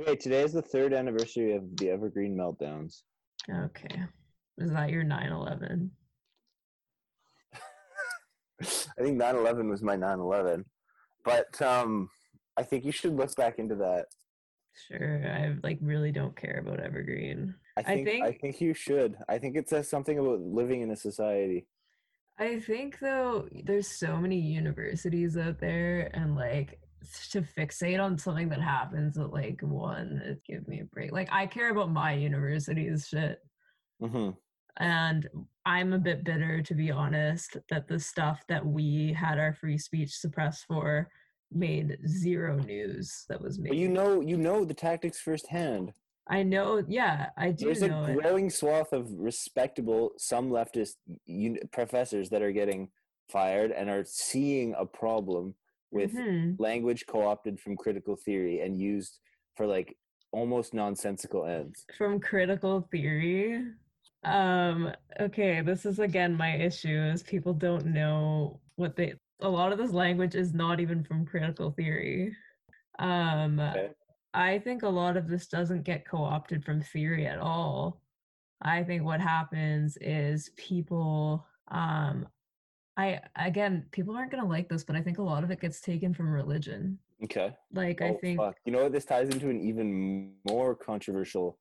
Okay, today is the third anniversary of the Evergreen meltdowns. Okay. Is that your 9 11? I think 9/11 was my 9/11, but um, I think you should look back into that. Sure. I like really don't care about Evergreen. I think I think, think- you should. I think it says something about living in a society. I think though there's so many universities out there and like to fixate on something that happens at like one it give me a break. Like I care about my university's shit. hmm And I'm a bit bitter to be honest that the stuff that we had our free speech suppressed for made zero news that was made. But you know, you know the tactics firsthand. I know, yeah, I do There's a know it. growing swath of respectable, some leftist un- professors that are getting fired and are seeing a problem with Mhm. language co-opted from critical theory and used for like almost nonsensical ends. from critical theory um okay this is again my issue is people don't know what they a lot of this language is not even from critical theory um Okay. i think a lot of this doesn't get co-opted from theory at all i think what happens is people um i again people aren't going to like this but i think a lot of it gets taken from religion Okay. like i Oh, think fuck. You know what? This ties into an even more controversial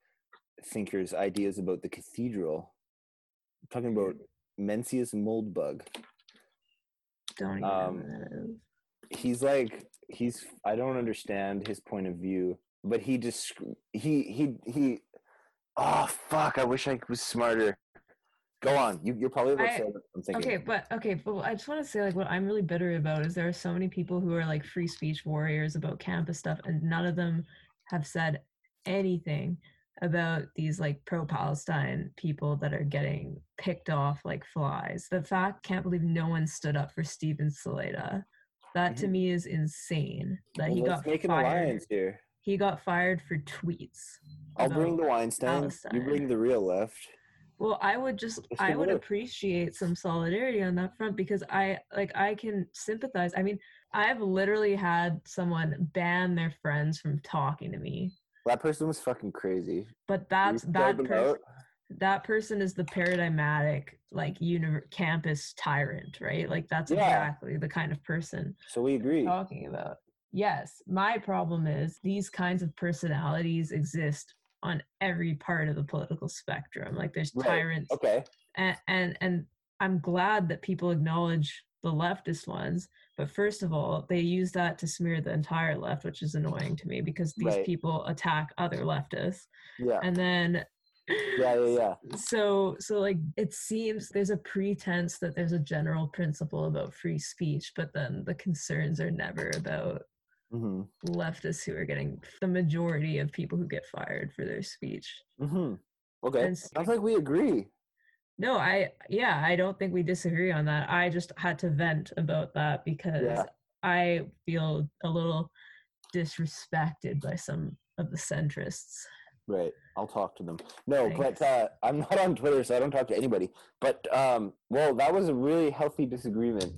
thinker's ideas about the cathedral. I'm talking about Mencius Moldbug. don't even know um, is. He's like he's I don't understand his point of view, but he just he he he. Oh fuck! I wish I was smarter. Go on. You, you're probably to I- I'm thinking. Okay, but okay, but I just want to say like what I'm really bitter about is there are so many people who are like free speech warriors about campus stuff, and none of them have said anything about these like pro-Palestine people that are getting picked off like flies. The fact can't believe no one stood up for Steven Salaita. That to Mhm. me is insane. That Well, he got make an fired. alliance here. He got fired for tweets. I'll bring the Weinstein. You bring the real left. Well, I would just I would work. appreciate some solidarity on that front because I like I can sympathize. I mean, I've literally had someone ban their friends from talking to me. That person was fucking crazy. But that's that person that person is the paradigmatic like univer- campus tyrant, right? Like that's Yeah. exactly the kind of person So we agree. talking about. Yes, my problem is these kinds of personalities exist on every part of the political spectrum. Like there's Right, tyrants Okay. and and and I'm glad that people acknowledge the leftist ones. But first of all, they use that to smear the entire left, which is annoying to me because these Right. people attack other leftists. Yeah. And then Yeah, yeah, yeah. so so like it seems there's a pretense that there's a general principle about free speech, but then the concerns are never about hmm leftists who are getting the majority of people who get fired for their speech. hmm Okay. And Sounds like we agree. No, I yeah, I don't think we disagree on that. I just had to vent about that because Yeah. I feel a little disrespected by some of the centrists. Right. I'll talk to them. No, Thanks. but uh, I'm not on Twitter, so I don't talk to anybody. But um, well, that was a really healthy disagreement.